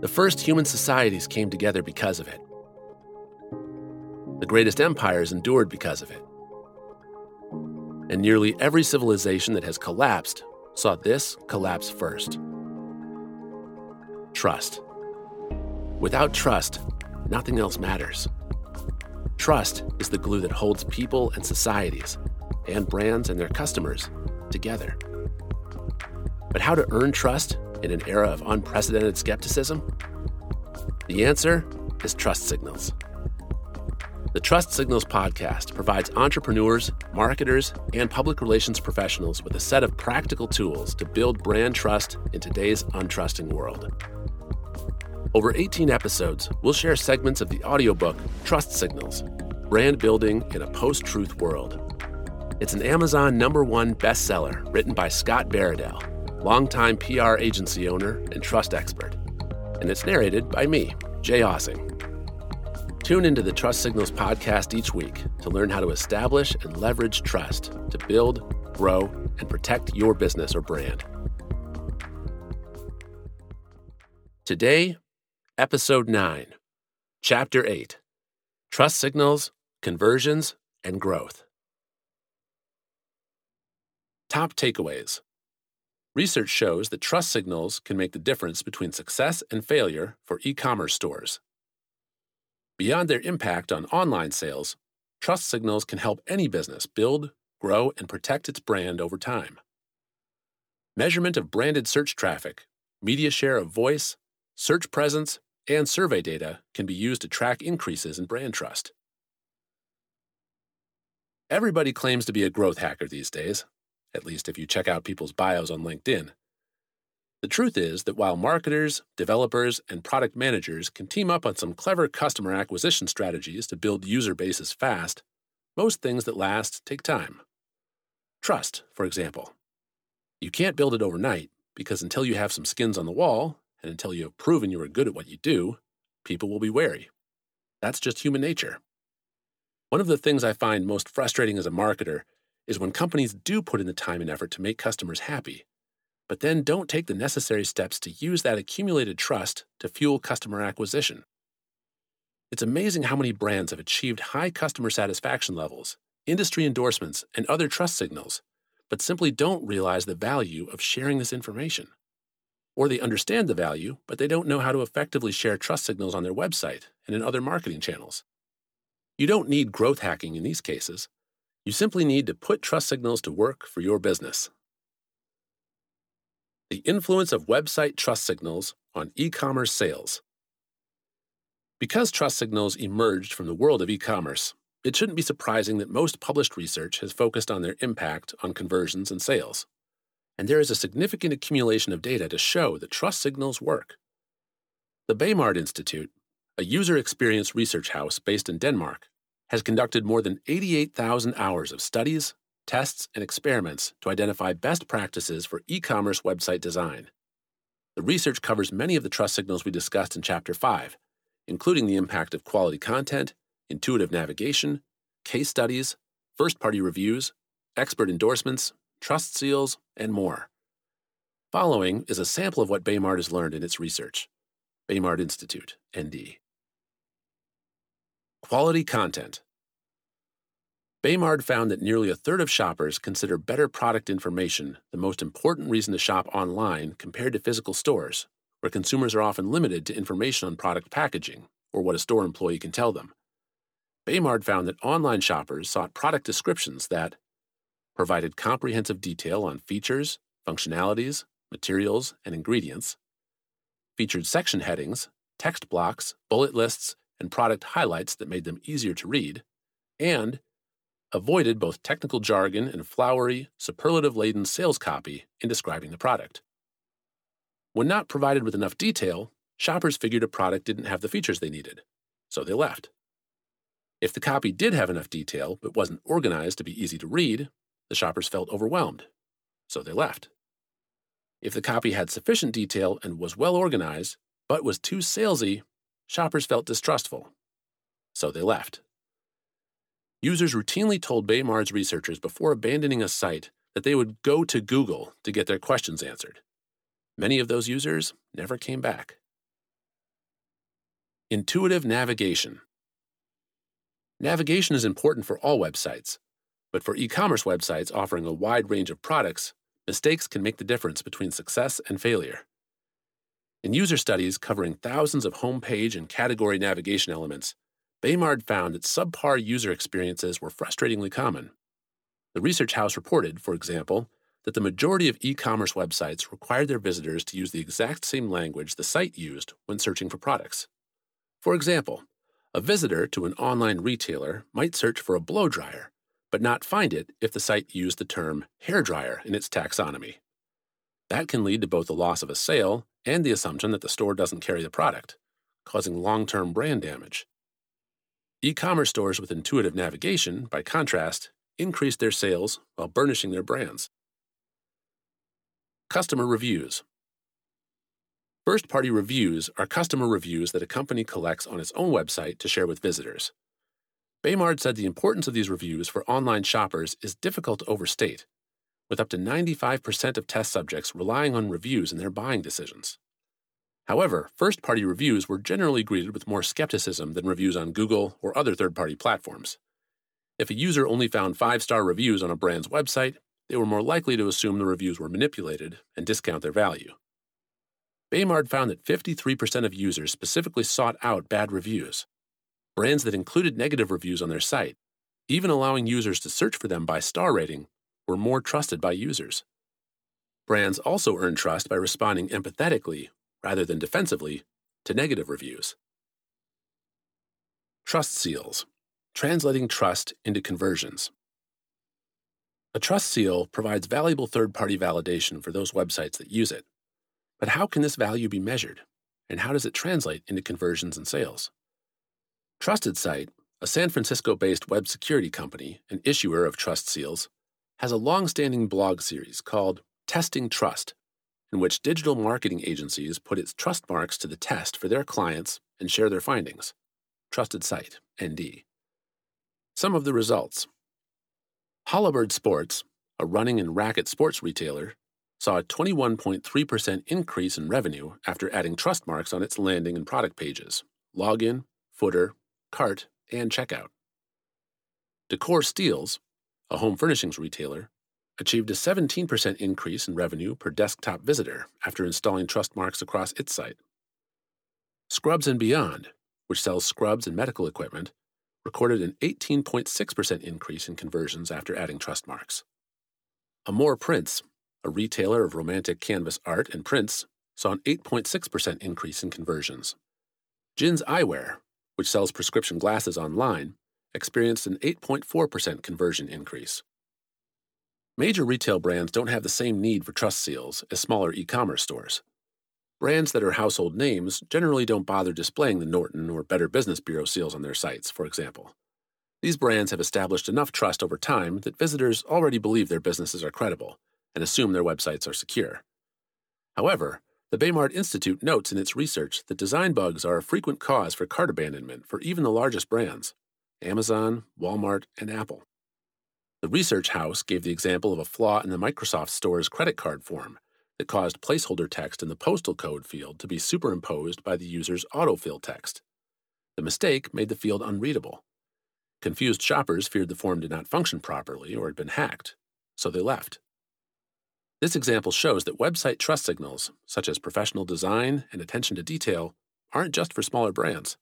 The first human societies came together because of it. The greatest empires endured because of it. And nearly every civilization that has collapsed saw this collapse first. Trust. Without trust, nothing else matters. Trust is the glue that holds people and societies, and brands and their customers together. But how to earn trust in an era of unprecedented skepticism? The answer is trust signals. The Trust Signals podcast provides entrepreneurs, marketers, and public relations professionals with a set of practical tools to build brand trust in today's untrusting world. Over 18 episodes, we'll share segments of the audiobook Trust Signals Brand Building in a Post Truth World. It's an Amazon number one bestseller written by Scott Baradell, longtime PR agency owner and trust expert. And it's narrated by me, Jay Ossing. Tune into the Trust Signals podcast each week to learn how to establish and leverage trust to build, grow, and protect your business or brand. Today, Episode 9, Chapter 8 Trust Signals, Conversions, and Growth. Top takeaways Research shows that trust signals can make the difference between success and failure for e commerce stores. Beyond their impact on online sales, trust signals can help any business build, grow, and protect its brand over time. Measurement of branded search traffic, media share of voice, search presence, and survey data can be used to track increases in brand trust. Everybody claims to be a growth hacker these days, at least if you check out people's bios on LinkedIn. The truth is that while marketers, developers, and product managers can team up on some clever customer acquisition strategies to build user bases fast, most things that last take time. Trust, for example. You can't build it overnight because until you have some skins on the wall, and until you have proven you are good at what you do, people will be wary. That's just human nature. One of the things I find most frustrating as a marketer is when companies do put in the time and effort to make customers happy, but then don't take the necessary steps to use that accumulated trust to fuel customer acquisition. It's amazing how many brands have achieved high customer satisfaction levels, industry endorsements, and other trust signals, but simply don't realize the value of sharing this information. Or they understand the value, but they don't know how to effectively share trust signals on their website and in other marketing channels. You don't need growth hacking in these cases. You simply need to put trust signals to work for your business. The influence of website trust signals on e commerce sales. Because trust signals emerged from the world of e commerce, it shouldn't be surprising that most published research has focused on their impact on conversions and sales and there is a significant accumulation of data to show that trust signals work. The Baymard Institute, a user experience research house based in Denmark, has conducted more than 88,000 hours of studies, tests, and experiments to identify best practices for e commerce website design. The research covers many of the trust signals we discussed in Chapter 5, including the impact of quality content, intuitive navigation, case studies, first party reviews, expert endorsements, trust seals, and more. Following is a sample of what Baymard has learned in its research. Baymard Institute, ND. Quality content. Baymard found that nearly a third of shoppers consider better product information the most important reason to shop online compared to physical stores, where consumers are often limited to information on product packaging or what a store employee can tell them. Baymard found that online shoppers sought product descriptions that, provided comprehensive detail on features, functionalities, materials, and ingredients, featured section headings, text blocks, bullet lists, and product highlights that made them easier to read, and avoided both technical jargon and flowery, superlative laden sales copy in describing the product. When not provided with enough detail, shoppers figured a product didn't have the features they needed, so they left. If the copy did have enough detail but wasn't organized to be easy to read, the shoppers felt overwhelmed, so they left. If the copy had sufficient detail and was well organized, but was too salesy, shoppers felt distrustful, so they left. Users routinely told Baymard's researchers before abandoning a site that they would go to Google to get their questions answered. Many of those users never came back. Intuitive navigation. Navigation is important for all websites, but for e commerce websites offering a wide range of products, mistakes can make the difference between success and failure. In user studies covering thousands of homepage and category navigation elements, Baymard found that subpar user experiences were frustratingly common. The research house reported, for example, that the majority of e commerce websites required their visitors to use the exact same language the site used when searching for products. For example, a visitor to an online retailer might search for a blow dryer, but not find it if the site used the term hair dryer in its taxonomy. That can lead to both the loss of a sale and the assumption that the store doesn't carry the product, causing long term brand damage. E commerce stores with intuitive navigation, by contrast, increase their sales while burnishing their brands. Customer reviews. First party reviews are customer reviews that a company collects on its own website to share with visitors. Baymard said the importance of these reviews for online shoppers is difficult to overstate, with up to 95% of test subjects relying on reviews in their buying decisions. However, first party reviews were generally greeted with more skepticism than reviews on Google or other third party platforms. If a user only found five star reviews on a brand's website, they were more likely to assume the reviews were manipulated and discount their value. Baymard found that 53% of users specifically sought out bad reviews, brands that included negative reviews on their site, even allowing users to search for them by star rating, were more trusted by users. Brands also earn trust by responding empathetically, rather than defensively, to negative reviews. Trust seals, translating trust into conversions. A trust seal provides valuable third party validation for those websites that use it. But how can this value be measured? And how does it translate into conversions and sales? TrustedSite, a San Francisco based web security company and issuer of trust seals, has a long standing blog series called Testing Trust, in which digital marketing agencies put its trust marks to the test for their clients and share their findings. TrustedSite, ND. Some of the results Holabird Sports, a running and racket sports retailer, saw a 21.3% increase in revenue after adding trust marks on its landing and product pages, login, footer, cart, and checkout. Decor Steals, a home furnishings retailer, achieved a 17% increase in revenue per desktop visitor after installing trust marks across its site. Scrubs and Beyond, which sells scrubs and medical equipment, recorded an 18.6% increase in conversions after adding trust marks. Amore Prints, a retailer of romantic canvas art and prints, saw an 8.6% increase in conversions. Jins Eyewear, which sells prescription glasses online, experienced an 8.4% conversion increase. Major retail brands don't have the same need for trust seals as smaller e commerce stores. Brands that are household names generally don't bother displaying the Norton or Better Business Bureau seals on their sites, for example. These brands have established enough trust over time that visitors already believe their businesses are credible and assume their websites are secure. However, the Baymard Institute notes in its research that design bugs are a frequent cause for cart abandonment for even the largest brands Amazon, Walmart, and Apple. The research house gave the example of a flaw in the Microsoft Store's credit card form that caused placeholder text in the postal code field to be superimposed by the user's autofill text. The mistake made the field unreadable. Confused shoppers feared the form did not function properly or had been hacked, so they left. This example shows that website trust signals, such as professional design and attention to detail, aren't just for smaller brands.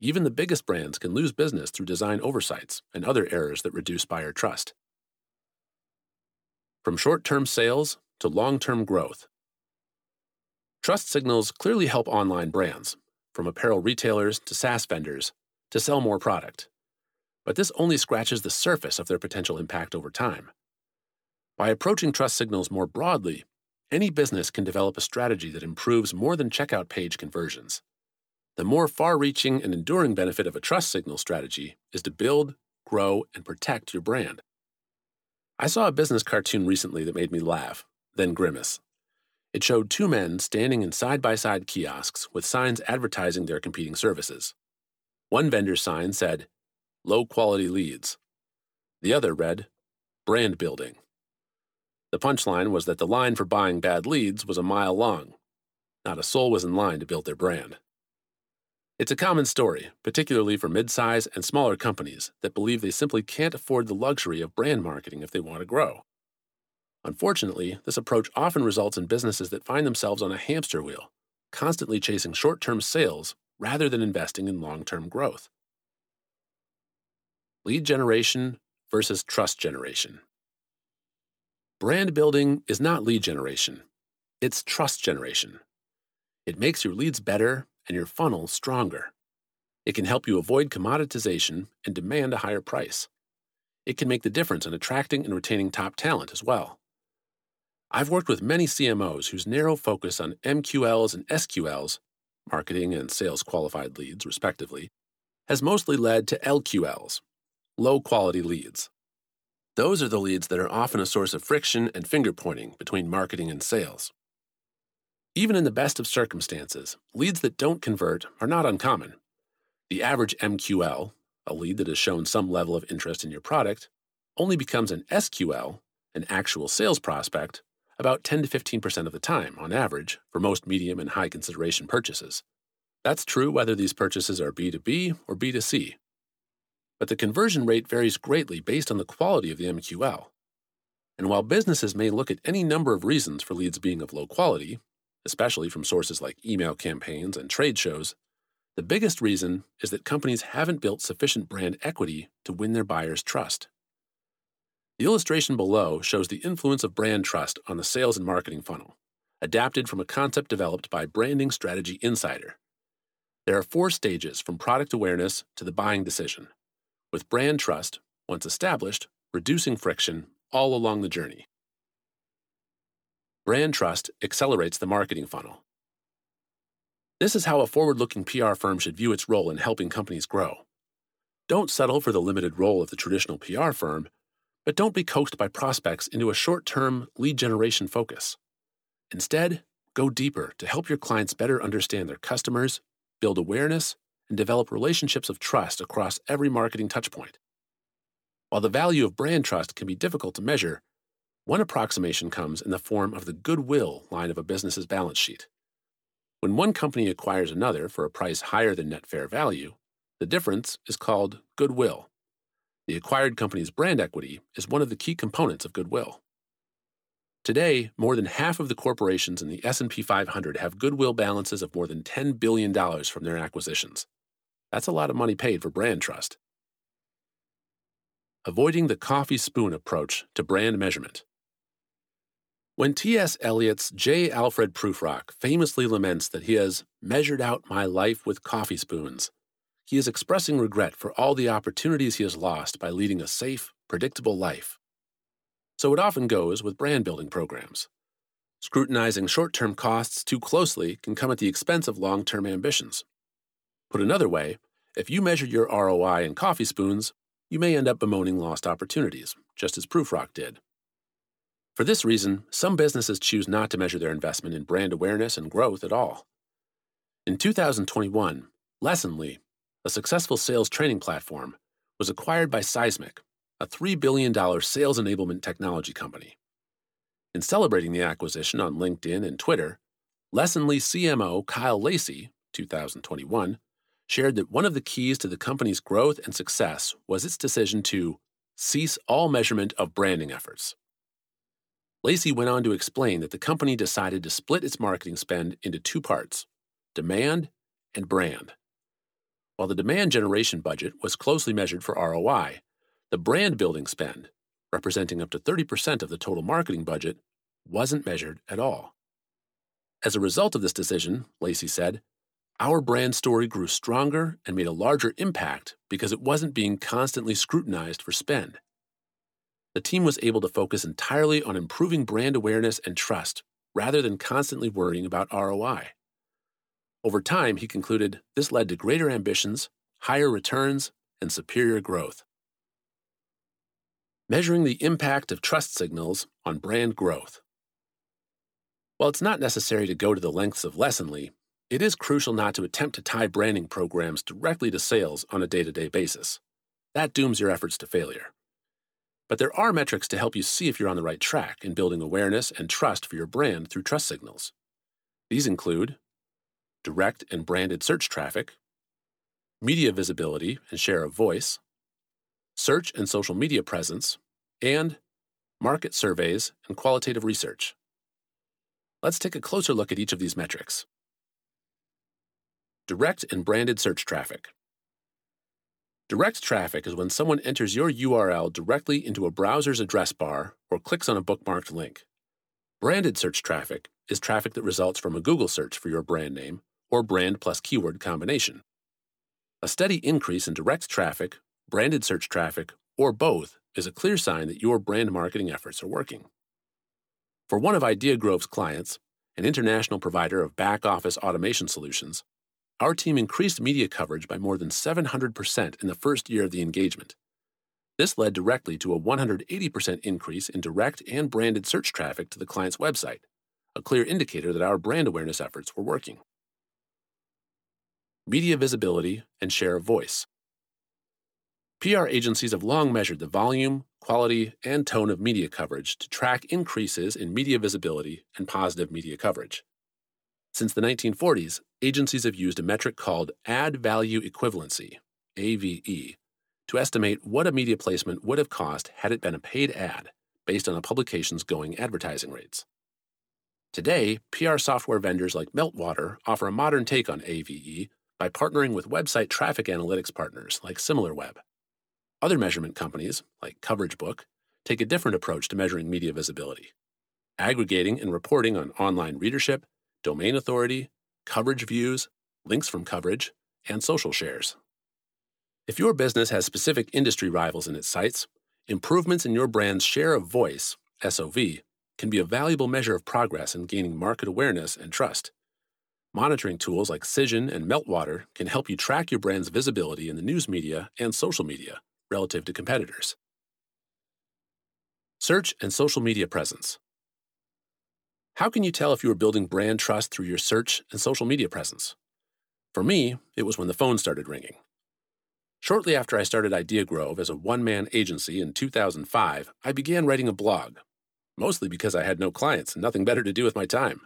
Even the biggest brands can lose business through design oversights and other errors that reduce buyer trust. From short term sales to long term growth. Trust signals clearly help online brands, from apparel retailers to SaaS vendors, to sell more product. But this only scratches the surface of their potential impact over time. By approaching trust signals more broadly, any business can develop a strategy that improves more than checkout page conversions. The more far reaching and enduring benefit of a trust signal strategy is to build, grow, and protect your brand. I saw a business cartoon recently that made me laugh, then grimace. It showed two men standing in side by side kiosks with signs advertising their competing services. One vendor's sign said, Low quality leads. The other read, Brand building. The punchline was that the line for buying bad leads was a mile long. Not a soul was in line to build their brand. It's a common story, particularly for midsize and smaller companies that believe they simply can't afford the luxury of brand marketing if they want to grow. Unfortunately, this approach often results in businesses that find themselves on a hamster wheel, constantly chasing short term sales rather than investing in long term growth. Lead generation versus trust generation. Brand building is not lead generation, it's trust generation. It makes your leads better and your funnel stronger. It can help you avoid commoditization and demand a higher price. It can make the difference in attracting and retaining top talent as well. I've worked with many CMOs whose narrow focus on MQLs and SQLs, marketing and sales qualified leads, respectively, has mostly led to LQLs, low quality leads. Those are the leads that are often a source of friction and finger pointing between marketing and sales. Even in the best of circumstances, leads that don't convert are not uncommon. The average MQL, a lead that has shown some level of interest in your product, only becomes an SQL, an actual sales prospect, about 10 to 15% of the time, on average, for most medium and high consideration purchases. That's true whether these purchases are B2B or B2C. But the conversion rate varies greatly based on the quality of the MQL. And while businesses may look at any number of reasons for leads being of low quality, especially from sources like email campaigns and trade shows, the biggest reason is that companies haven't built sufficient brand equity to win their buyers' trust. The illustration below shows the influence of brand trust on the sales and marketing funnel, adapted from a concept developed by Branding Strategy Insider. There are four stages from product awareness to the buying decision, with brand trust, once established, reducing friction all along the journey. Brand trust accelerates the marketing funnel. This is how a forward looking PR firm should view its role in helping companies grow. Don't settle for the limited role of the traditional PR firm, but don't be coaxed by prospects into a short term lead generation focus. Instead, go deeper to help your clients better understand their customers, build awareness, and develop relationships of trust across every marketing touchpoint. While the value of brand trust can be difficult to measure, one approximation comes in the form of the goodwill line of a business's balance sheet. When one company acquires another for a price higher than net fair value, the difference is called goodwill. The acquired company's brand equity is one of the key components of goodwill. Today, more than half of the corporations in the S&P 500 have goodwill balances of more than $10 billion from their acquisitions. That's a lot of money paid for brand trust. Avoiding the coffee spoon approach to brand measurement. When T.S. Eliot's J. Alfred Prufrock famously laments that he has measured out my life with coffee spoons, he is expressing regret for all the opportunities he has lost by leading a safe, predictable life. So it often goes with brand building programs. Scrutinizing short term costs too closely can come at the expense of long term ambitions. Put another way, if you measure your ROI in coffee spoons, you may end up bemoaning lost opportunities, just as Prufrock did. For this reason, some businesses choose not to measure their investment in brand awareness and growth at all. In 2021, Lessonly, a successful sales training platform, was acquired by Seismic, a $3 billion sales enablement technology company. In celebrating the acquisition on LinkedIn and Twitter, Lessonly CMO Kyle Lacey, 2021, shared that one of the keys to the company's growth and success was its decision to cease all measurement of branding efforts. Lacey went on to explain that the company decided to split its marketing spend into two parts demand and brand. While the demand generation budget was closely measured for ROI, the brand building spend, representing up to 30% of the total marketing budget, wasn't measured at all. As a result of this decision, Lacey said, our brand story grew stronger and made a larger impact because it wasn't being constantly scrutinized for spend the team was able to focus entirely on improving brand awareness and trust rather than constantly worrying about ROI. Over time, he concluded this led to greater ambitions, higher returns, and superior growth. Measuring the impact of trust signals on brand growth. While it's not necessary to go to the lengths of Lessonly, it is crucial not to attempt to tie branding programs directly to sales on a day to day basis. That dooms your efforts to failure. But there are metrics to help you see if you're on the right track in building awareness and trust for your brand through trust signals. These include direct and branded search traffic, media visibility and share of voice, search and social media presence, and market surveys and qualitative research. Let's take a closer look at each of these metrics. Direct and branded search traffic. Direct traffic is when someone enters your URL directly into a browser's address bar or clicks on a bookmarked link. Branded search traffic is traffic that results from a Google search for your brand name or brand plus keyword combination. A steady increase in direct traffic, branded search traffic, or both is a clear sign that your brand marketing efforts are working. For one of Idea Grove's clients, an international provider of back office automation solutions, our team increased media coverage by more than 700% in the first year of the engagement. This led directly to a 180% increase in direct and branded search traffic to the client's website, a clear indicator that our brand awareness efforts were working. Media visibility and share of voice. PR agencies have long measured the volume, quality, and tone of media coverage to track increases in media visibility and positive media coverage. Since the 1940s, agencies have used a metric called ad value equivalency, AVE, to estimate what a media placement would have cost had it been a paid ad based on a publication's going advertising rates. Today, PR software vendors like Meltwater offer a modern take on AVE by partnering with website traffic analytics partners like SimilarWeb. Other measurement companies, like CoverageBook, take a different approach to measuring media visibility, aggregating and reporting on online readership, domain authority, coverage views, links from coverage, and social shares. If your business has specific industry rivals in its sights, improvements in your brand's share of voice, SOV, can be a valuable measure of progress in gaining market awareness and trust. Monitoring tools like Cision and Meltwater can help you track your brand's visibility in the news media and social media relative to competitors. Search and social media presence. How can you tell if you are building brand trust through your search and social media presence? For me, it was when the phone started ringing. Shortly after I started Idea Grove as a one man agency in 2005, I began writing a blog, mostly because I had no clients and nothing better to do with my time.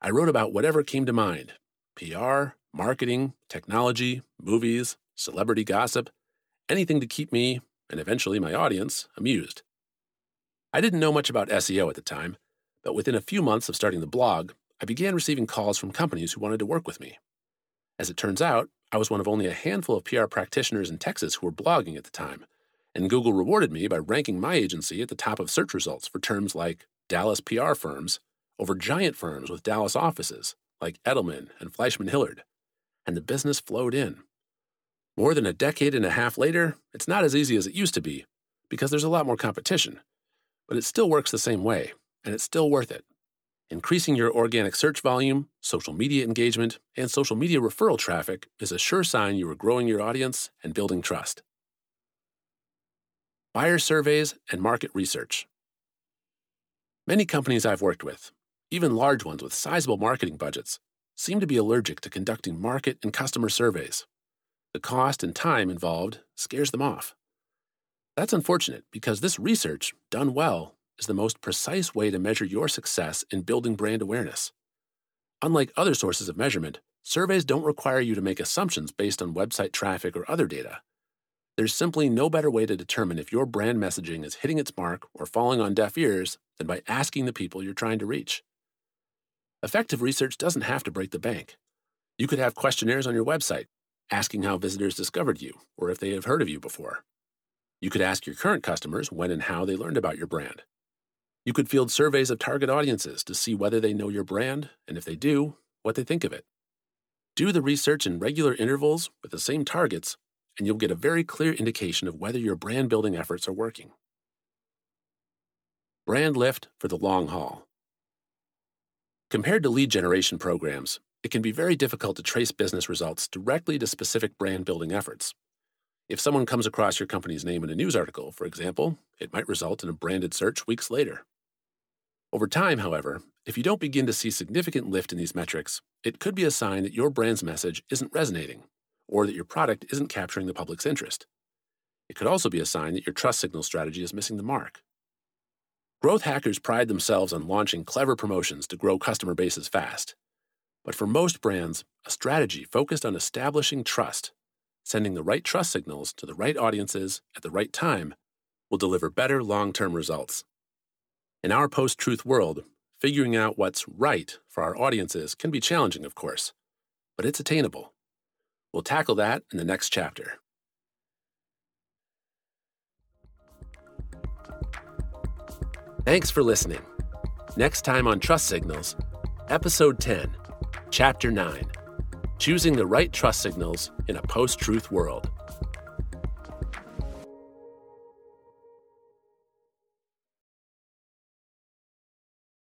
I wrote about whatever came to mind PR, marketing, technology, movies, celebrity gossip, anything to keep me, and eventually my audience, amused. I didn't know much about SEO at the time, but within a few months of starting the blog, I began receiving calls from companies who wanted to work with me. As it turns out, I was one of only a handful of PR practitioners in Texas who were blogging at the time, and Google rewarded me by ranking my agency at the top of search results for terms like Dallas PR firms over giant firms with Dallas offices like Edelman and Fleishman Hillard, and the business flowed in. More than a decade and a half later, it's not as easy as it used to be because there's a lot more competition, but it still works the same way, and it's still worth it. Increasing your organic search volume, social media engagement, and social media referral traffic is a sure sign you are growing your audience and building trust. Buyer surveys and market research. Many companies I've worked with, even large ones with sizable marketing budgets, seem to be allergic to conducting market and customer surveys. The cost and time involved scares them off. That's unfortunate because this research, done well, is the most precise way to measure your success in building brand awareness. Unlike other sources of measurement, surveys don't require you to make assumptions based on website traffic or other data. There's simply no better way to determine if your brand messaging is hitting its mark or falling on deaf ears than by asking the people you're trying to reach. Effective research doesn't have to break the bank. You could have questionnaires on your website asking how visitors discovered you or if they have heard of you before. You could ask your current customers when and how they learned about your brand. You could field surveys of target audiences to see whether they know your brand, and if they do, what they think of it. Do the research in regular intervals with the same targets, and you'll get a very clear indication of whether your brand building efforts are working. Brand lift for the long haul. Compared to lead generation programs, it can be very difficult to trace business results directly to specific brand building efforts. If someone comes across your company's name in a news article, for example, it might result in a branded search weeks later. Over time, however, if you don't begin to see significant lift in these metrics, it could be a sign that your brand's message isn't resonating or that your product isn't capturing the public's interest. It could also be a sign that your trust signal strategy is missing the mark. Growth hackers pride themselves on launching clever promotions to grow customer bases fast. But for most brands, a strategy focused on establishing trust, sending the right trust signals to the right audiences at the right time will deliver better long term results. In our post truth world, figuring out what's right for our audiences can be challenging, of course, but it's attainable. We'll tackle that in the next chapter. Thanks for listening. Next time on Trust Signals, Episode 10, Chapter 9 Choosing the Right Trust Signals in a Post Truth World.